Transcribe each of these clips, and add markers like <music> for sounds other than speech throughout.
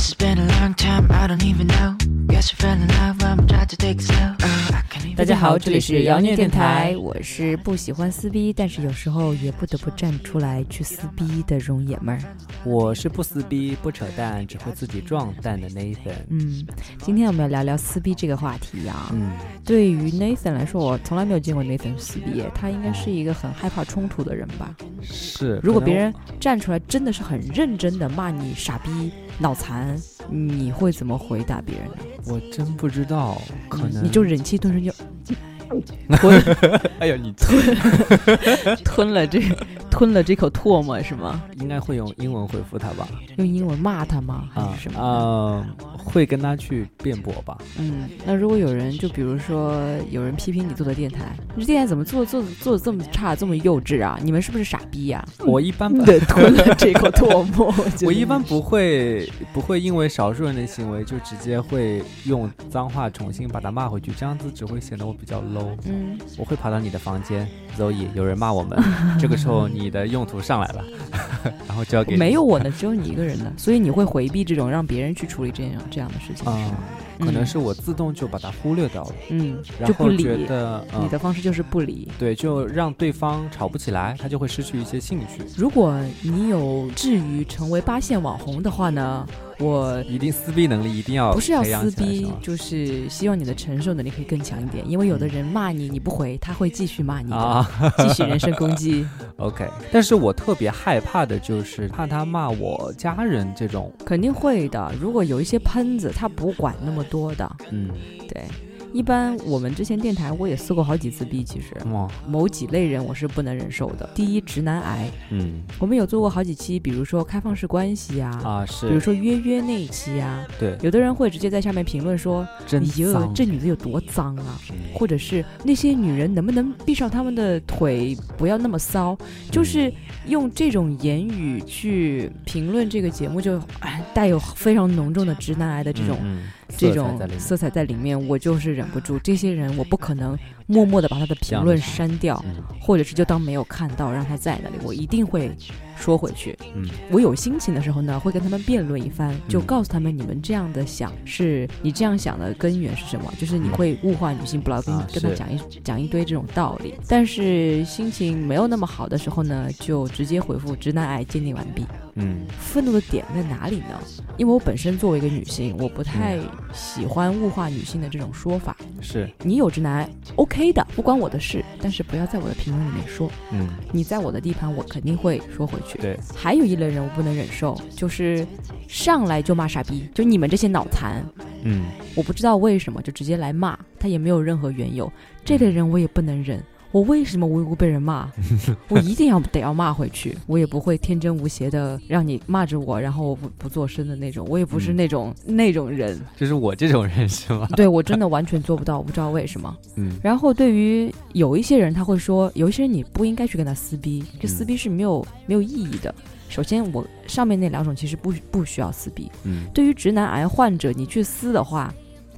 Guess it's been a long time, I don't even know. Guess you fell in love, I'm trying to take it slow. Oh, I can't even 大家好，hold 这里 it. 是妖孽电台，我是不喜欢撕逼，但是有时候也不得不站出来去撕逼的容爷们儿。我是不撕逼、不扯淡，只会自己撞蛋的 Nathan。嗯，今天我们要聊聊撕逼这个话题啊。嗯，对于 Nathan 来说，我从来没有见过 Nathan 撕逼耶，他应该是一个很害怕冲突的人吧？是。如果别人站出来真的是很认真的骂你傻逼、脑残，你会怎么回答别人呢？我真不知道，可能你就忍气吞声就 <laughs> 哎呀，你吞了 <laughs> 这吞了这口唾沫是吗？应该会用英文回复他吧？用英文骂他吗？还啊是什么？啊，会跟他去辩驳吧？嗯，那如果有人就比如说有人批评你做的电台，你这电台怎么做做做的这么差，这么幼稚啊？你们是不是傻逼呀、我一般不，对，吞了这口唾沫。<laughs> 我一般不会不会因为少数人的行为就直接会用脏话重新把他骂回去，这样子只会显得我比较 low。嗯，我会跑到你的房间，Zoe，有人骂我们，<laughs> 这个时候你的用途上来了，<laughs> 然后交给你。没有我的，只有你一个人的，所以你会回避这种让别人去处理这样这样的事情，啊、是吗？可能是我自动就把它忽略掉了，嗯，然后。觉得，嗯你的方式就是不理。对，就让对方吵不起来，他就会失去一些兴趣。如果你有至于成为八线网红的话呢，我一定撕逼能力一定要不是要撕逼就是希望你的承受能力可以更强一点，因为有的人骂你，你不回，他会继续骂你的，啊继续人身攻击。<laughs> OK。但是我特别害怕的就是怕他骂我家人这种，肯定会的。如果有一些喷子，他不管那么多的，嗯，对。一般我们之前电台我也撕过好几次逼，其实，某几类人我是不能忍受的。第一，直男癌，嗯我们有做过好几期，比如说开放式关系啊，啊比如，说约约那一期啊，对，有的人会直接在下面评论说：“真哎呦，脏，这女的有多脏啊！”嗯或者是那些女人能不能闭上她们的腿，不要那么骚？就是用这种言语去评论这个节目，就哎带有非常浓重的直男癌的这种、嗯嗯这种色彩在里面我就是忍不住。这些人我不可能默默的把他的评论删掉，嗯或者是就当没有看到，让他在那里，我一定会说回去。嗯我有心情的时候呢，会跟他们辩论一番，就嗯告诉他们你们这样的想是你这样想的根源是什么，就是你会物化女性，不老跟、啊跟他讲一讲一堆这种道理。但是心情没有那么好的时候呢，就直接回复直男癌鉴定完毕。嗯愤怒的点在哪里呢？因为我本身作为一个女性，我不太喜欢物化女性的这种说法。是，你有直男癌，OK 的，不关我的事，但是不要在我的评论里面说。嗯你在我的地盘，我肯定会说回去。对，还有一类人我不能忍受，就是上来就骂傻逼，就你们这些脑残，嗯。我不知道为什么就直接来骂，他也没有任何缘由，这类人我也不能忍。我为什么无辜被人骂？<laughs> 我一定要得要骂回去，我也不会天真无邪的让你骂着我，然后我不不做声的那种，我也不是嗯那种、那种人，就是我这种人是吗？对我真的完全做不到，我不知道为什么。嗯然后对于有一些人，他会说，有一些人你不应该去跟他撕逼，这撕逼是没有、没有意义的。首先，我上面那两种其实不不需要撕逼。嗯对于直男癌患者，你去撕的话，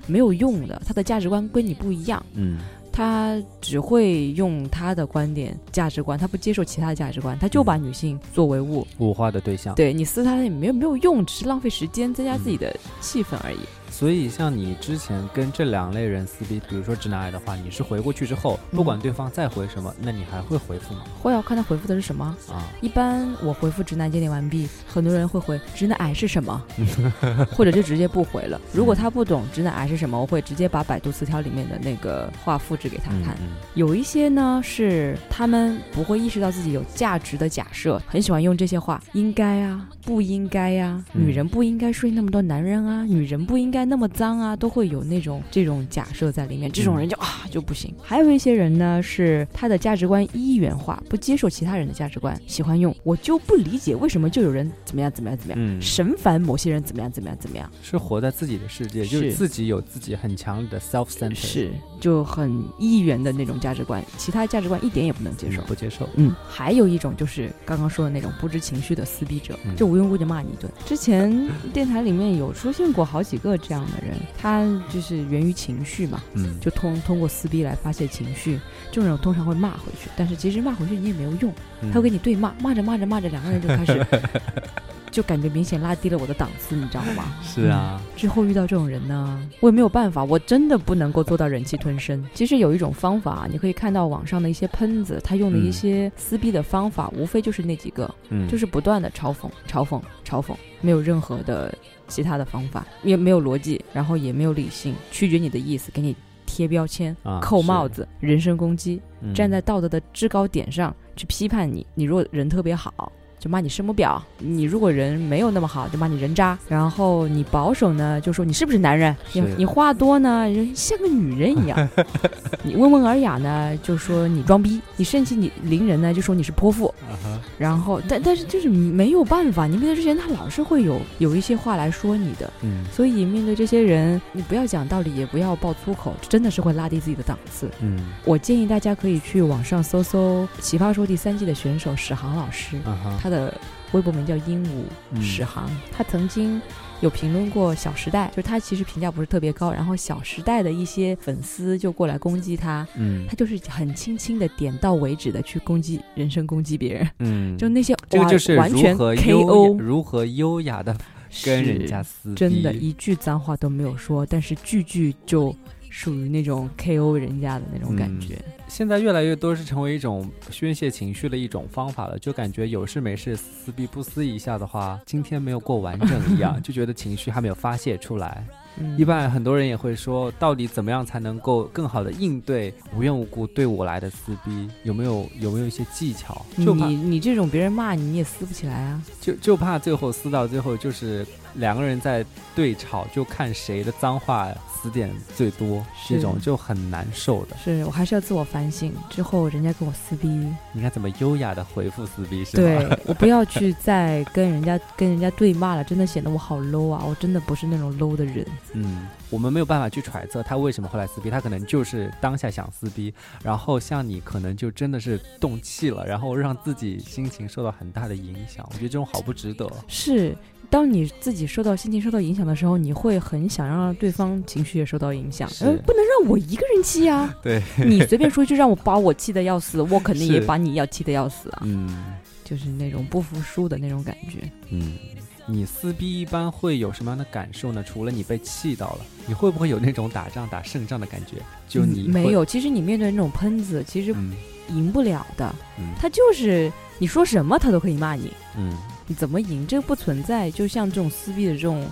没有用的，他的价值观跟你不一样，嗯他只会用他的观点、价值观，他不接受其他的价值观，他就把女性作为物。物化的对象。对你撕他也没有没有用，只是浪费时间，增加自己的气氛而已。所以，像你之前跟这两类人撕逼，比如说直男癌的话，你是回过去之后，嗯不管对方再回什么，那你还会回复吗？会要看他回复的是什么。啊，一般我回复直男鉴定完毕，很多人会回直男癌是什么，<laughs> 或者就直接不回了。如果他不懂直男癌是什么，我会直接把百度词条里面的那个话复制给他看。嗯嗯有一些呢是他们不会意识到自己有价值的假设，很喜欢用这些话，应该啊，不应该呀、嗯女人不应该睡那么多男人啊，女人不应该那么脏啊，都会有那种这种假设在里面。这种人就、啊就不行。还有一些人呢是他的价值观一元化，不接受其他人的价值观，喜欢用我就不理解为什么就有人怎么样怎么样怎么样，嗯，神烦某些人怎么样怎么样怎么样。是活在自己的世界，就是是自己有自己很强的 self center，是，就很一元的那种价值观，其他价值观一点也不能接受。不接受。嗯，还有一种就是刚刚说的那种不知情绪的撕逼者，嗯就无缘无故就骂你一顿。之前电台里面有出现过好几个这样的人，他就是源于情绪嘛，嗯，就通通过撕逼来发泄情绪。这种人通常会骂回去，但是其实骂回去你也没有用，嗯他会跟你对骂，骂着骂着骂着，两个人就开始 <laughs> 就感觉明显拉低了我的档次，你知道吗？是啊，之后遇到这种人呢，我也没有办法，我真的不能够做到忍气吞声。其实有一种方法，你可以看到网上的一些喷子，他用的一些撕逼的方法，无非就是那几个，嗯，就是不断的嘲讽、嘲讽、嘲讽，没有任何的其他的方法，也没有逻辑，然后也没有理性，曲解你的意思，给你贴标签、啊扣帽子、人身攻击，嗯站在道德的制高点上去批判你。你如果人特别好，就骂你生母婊；你如果人没有那么好，就骂你人渣。然后你保守呢，就说你是不是男人？你你话多呢，人像个女人一样。<laughs> 你温文尔雅呢，就说你装逼；你盛气你凌人呢，就说你是泼妇。然后，但但是就是没有办法，你面对这些人，他老是会有有一些话来说你的。嗯所以面对这些人，你不要讲道理，也不要爆粗口，真的是会拉低自己的档次。嗯我建议大家可以去网上搜搜《奇葩说》第三季的选手史航老师，他的微博名叫鹦鹉嗯。史航，他曾经有评论过《小时代》，就是他其实评价不是特别高，然后《小时代》的一些粉丝就过来攻击他，嗯。他就是很轻轻的点到为止的去攻击人身攻击别人，嗯，就那些这个就是如完全何优雅 KO 如何优雅的跟人家撕逼，真的，一句脏话都没有说，但是句句就属于那种 KO 人家的那种感嗯觉。现在越来越多是成为一种宣泄情绪的一种方法了，就感觉有事没事撕逼不撕一下的话，今天没有过完整一样，<laughs> 就觉得情绪还没有发泄出来。嗯，一般很多人也会说，到底怎么样才能够更好的应对无缘无故对我来的撕逼？有没有有没有一些技巧？就你你这种别人骂你，你也撕不起来啊。就就怕最后撕到最后就是两个人在对吵，就看谁的脏话撕点最多，这种就很难受的。是我还是要自我反省，之后人家跟我撕逼，你看怎么优雅的回复撕逼是吧？对我不要去再跟人家 <laughs> 跟人家对骂了，真的显得我好 low 啊！我真的不是那种 low 的人。嗯，我们没有办法去揣测他为什么会来撕逼，他可能就是当下想撕逼，然后像你可能就真的是动气了，然后让自己心情受到很大的影响。我觉得这种好不值得。是，当你自己受到心情受到影响的时候，你会很想让对方情绪也受到影响，是嗯，不能让我一个人气啊！<laughs> 对，你随便说一句让我把我气得要死，我肯定也把你要气得要死啊！嗯就是那种不服输的那种感觉。嗯。你撕逼一般会有什么样的感受呢？除了你被气到了，你会不会有那种打仗打胜仗的感觉？就你，嗯没有，其实你面对那种喷子，其实嗯赢不了的，嗯他就是你说什么他都可以骂你，嗯你怎么赢？这个不存在，就像这种撕逼的这种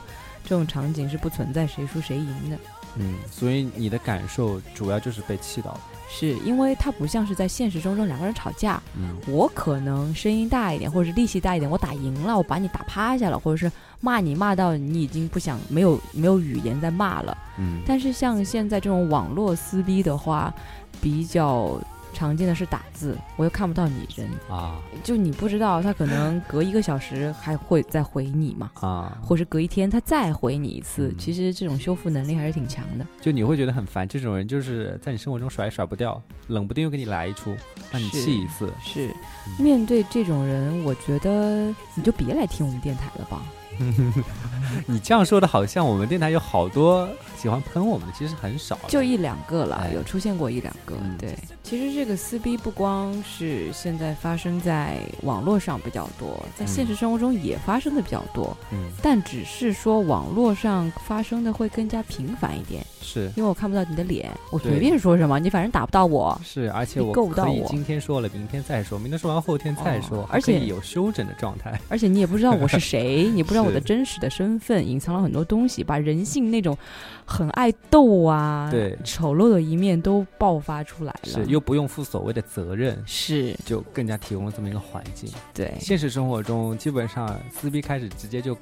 这种场景是不存在谁输谁赢的，嗯，所以你的感受主要就是被气到了。是因为它不像是在现实中中两个人吵架，嗯我可能声音大一点，或者是力气大一点，我打赢了，我把你打趴下了，或者是骂你骂到你已经不想没有没有语言在骂了。嗯但是像现在这种网络撕逼的话，比较常见的是打字，我又看不到你人，啊就你不知道他可能隔一个小时还会再回你嘛，啊，或是隔一天他再回你一次，嗯其实这种修复能力还是挺强的。就你会觉得很烦，这种人就是在你生活中甩也甩不掉，冷不丁又给你来一出，让你气一次。是，嗯面对这种人，我觉得你就别来听我们电台了吧。<laughs> 你这样说的，好像我们电台有好多喜欢喷我们的，其实很少。就一两个了，哎有出现过一两个。嗯对，其实这个撕逼不光是现在发生在网络上比较多，在现实生活中也发生的比较多，嗯，但只是说网络上发生的会更加频繁一点，是因为我看不到你的脸，我随便说什么，你反正打不到我。是，而且我够不到我今天说了，明天再说，明天说完后天再哦说，而且有休整的状态。<laughs> 而且你也不知道我是谁，你不知道我的真实的身份，隐藏了很多东西，把人性那种很爱斗啊、对丑陋的一面都爆发出来了。是，又不用负所谓的责任，是就更加提供了这么一个环境。对，现实生活中，基本上撕逼开始直接就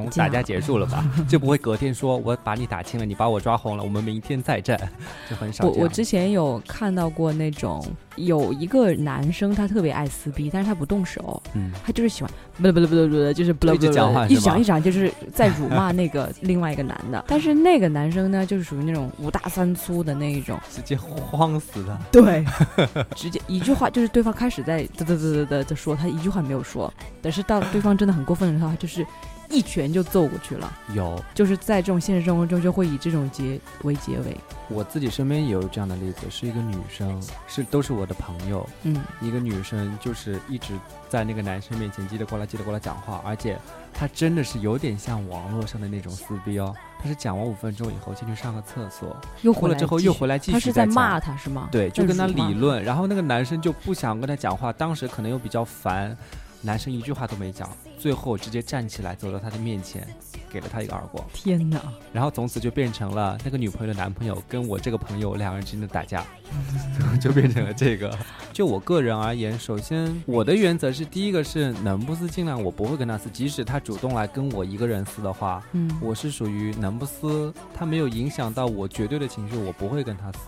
从打架。结束了吧，<laughs> 就不会隔天说我把你打青了，你把我抓红了，我们明天再战，<laughs> 就很少。我我之前有看到过那种有一个男生，他特别爱撕逼，但是他不动手，嗯。他就是喜欢不不不不不，就是不一直讲话一讲一讲就是在辱骂 <laughs> 那个另外一个男的。但是那个男生呢，就是属于那种五大三粗的那一种，直接慌死他。对，直接一句话就是对方开始在嘚嘚嘚嘚嘚的说，他一句话没有说，但是到对方真的很过分的时候，他就是一拳就揍过去了。有，就是在这种现实生活中，就会以这种结为结尾。我自己身边也有这样的例子，是一个女生，是都是我的朋友，嗯一个女生就是一直在那个男生面前叽里呱啦叽里呱啦讲话，而且她真的是有点像网络上的那种撕逼哦。她是讲完五分钟以后进去上个厕所，又回来之后又回来继续再讲是在骂他是吗？对，就跟他理论，然后那个男生就不想跟他讲话，当时可能又比较烦，男生一句话都没讲，最后直接站起来走到他的面前，给了他一个耳光，天哪！然后从此就变成了那个女朋友的男朋友跟我这个朋友两个人之间的打架，<laughs> 就变成了这个。就我个人而言，首先我的原则是，第一个是能不撕尽量我不会跟他撕，即使他主动来跟我一个人撕的话，嗯，我是属于能不撕，他没有影响到我绝对的情绪，我不会跟他撕。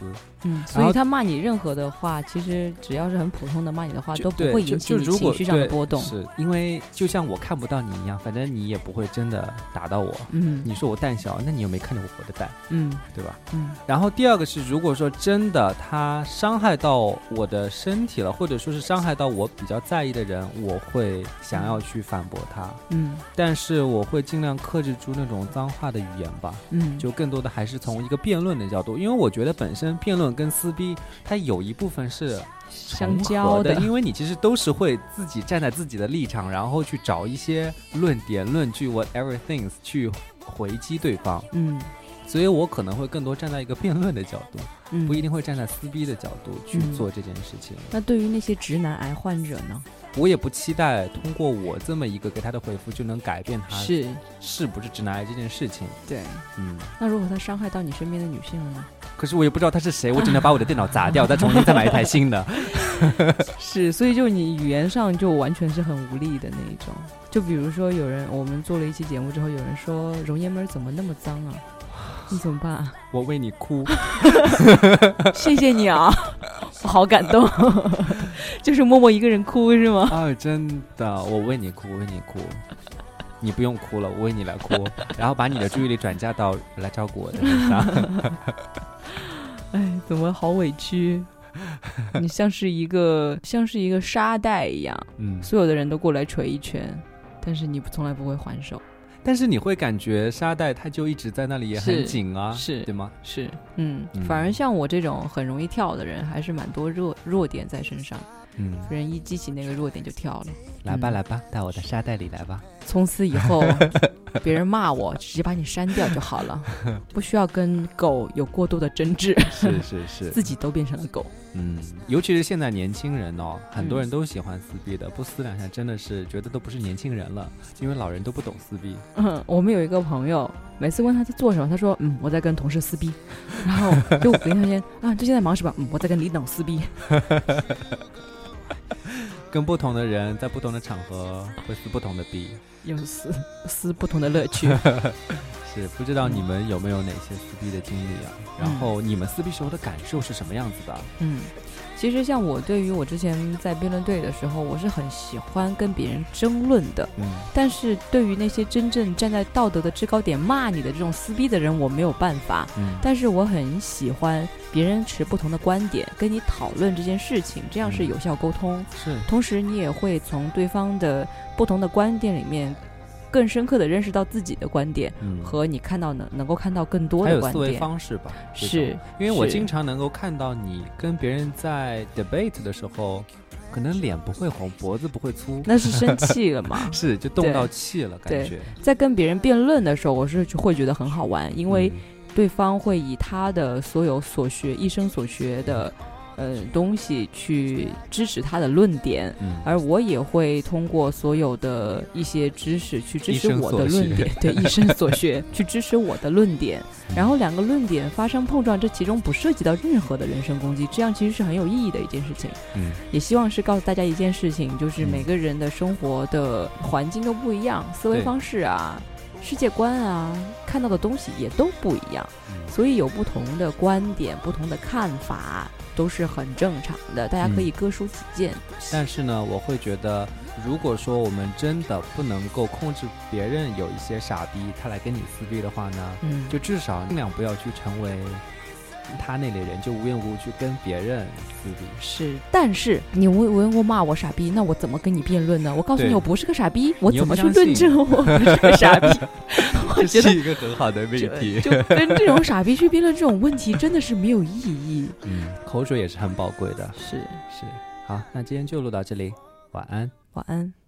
嗯，所以他骂你任何的话，其实只要是很普通的骂你的话，都不会引起就如果你情绪上的波动。是因为就像我看不到你一样，反正你也不会真的打到我。嗯你说我蛋小，那你又没看见我的蛋，嗯对吧？嗯然后第二个是，如果说真的他伤害到我的身体了，或者说是伤害到我比较在意的人，我会想要去反驳他，嗯但是我会尽量克制住那种脏话的语言吧。嗯，就更多的还是从一个辩论的角度，因为我觉得本身辩论跟撕逼，它有一部分是相重交的合的，因为你其实都是会自己站在自己的立场，然后去找一些论点、论据，whatever things 去回击对方，嗯所以我可能会更多站在一个辩论的角度，嗯，不一定会站在撕逼的角度去嗯做这件事情。那对于那些直男癌患者呢？我也不期待通过我这么一个给他的回复就能改变他是是不是直男癌这件事情。对。嗯，那如果他伤害到你身边的女性了呢？可是我也不知道他是谁，我只能把我的电脑砸掉，<laughs> 再重新再买一台新的。<laughs> 是，所以就你语言上就完全是很无力的那一种。就比如说有人，我们做了一期节目之后，有人说容爷们儿怎么那么脏啊？你怎么办啊？我为你哭。<laughs> 谢谢你啊，我好感动，就是默默一个人哭是吗？啊，真的，我为你哭，为你哭，你不用哭了，我为你来哭，然后把你的注意力转嫁到来照顾我的身上。哎，怎么好委屈？<laughs> 你像是一个像是一个沙袋一样，嗯，所有的人都过来捶一拳，但是你不从来不会还手。但是你会感觉沙袋它就一直在那里也很紧啊，是对吗？是，嗯，嗯反而像我这种很容易跳的人，还是蛮多弱弱点在身上，嗯，人一激起那个弱点就跳了。来吧嗯来吧，到我的沙袋里来吧。从此以后，<laughs> 别人骂我，直接把你删掉就好了，<laughs> 不需要跟狗有过多的争执，是是是，<laughs> 自己都变成了狗。嗯，尤其是现在年轻人哦，很多嗯人都喜欢撕逼的，不撕两下真的是觉得都不是年轻人了，因为老人都不懂撕逼。嗯，我们有一个朋友，每次问他在做什么，他说：“嗯，我在跟同事撕逼。”然后就隔一天啊，最近在忙什么？嗯，我在跟领导撕逼。跟不同的人在不同的场合会撕不同的逼。又撕撕不同的乐趣。<laughs> 是不知道你们有没有哪些撕逼的经历啊？然后你们撕逼时候的感受是什么样子的？嗯，其实像我对于我之前在辩论队的时候，我是很喜欢跟别人争论的。嗯但是对于那些真正站在道德的制高点骂你的这种撕逼的人，我没有办法。嗯，但是我很喜欢别人持不同的观点跟你讨论这件事情，这样是嗯有效沟通。是同时，你也会从对方的不同的观点里面，更深刻的认识到自己的观点嗯和你看到能能够看到更多的还有思维。方式吧？是，因为我经常能够看到你跟别人在 debate 的时候，可能脸不会红，脖子不会粗，那是生气了嘛？<laughs> 是就动到气了，感觉。在跟别人辩论的时候，我是会觉得很好玩，因为嗯对方会以他的所有所学、一生所学的呃东西去支持他的论点，嗯，而我也会通过所有的一些知识去支持我的论点，对一生所学去支持我的论点，嗯。然后两个论点发生碰撞，这其中不涉及到任何的人身攻击，这样其实是很有意义的一件事情。嗯。也希望是告诉大家一件事情，就是嗯。每个人的生活的环境都不一样，思维方式啊、世界观啊，看到的东西也都不一样，嗯。所以有不同的观点、不同的看法都是很正常的，大家可以各抒己见。但是呢，我会觉得，如果说我们真的不能够控制别人有一些傻逼，他来跟你撕逼的话呢，嗯，就至少尽量不要去成为他那类人就无缘无故去跟别人撕逼。是，但是你无无缘无故骂我傻逼，那我怎么跟你辩论呢？我告诉你，我不是个傻逼，我怎么去论证我不是个傻逼？<laughs> 我觉得是一个很好的命题。就跟这种傻逼去辩论这种问题，真的是没有意义。嗯，口水也是很宝贵的。是，是，好，那今天就录到这里，晚安。晚安。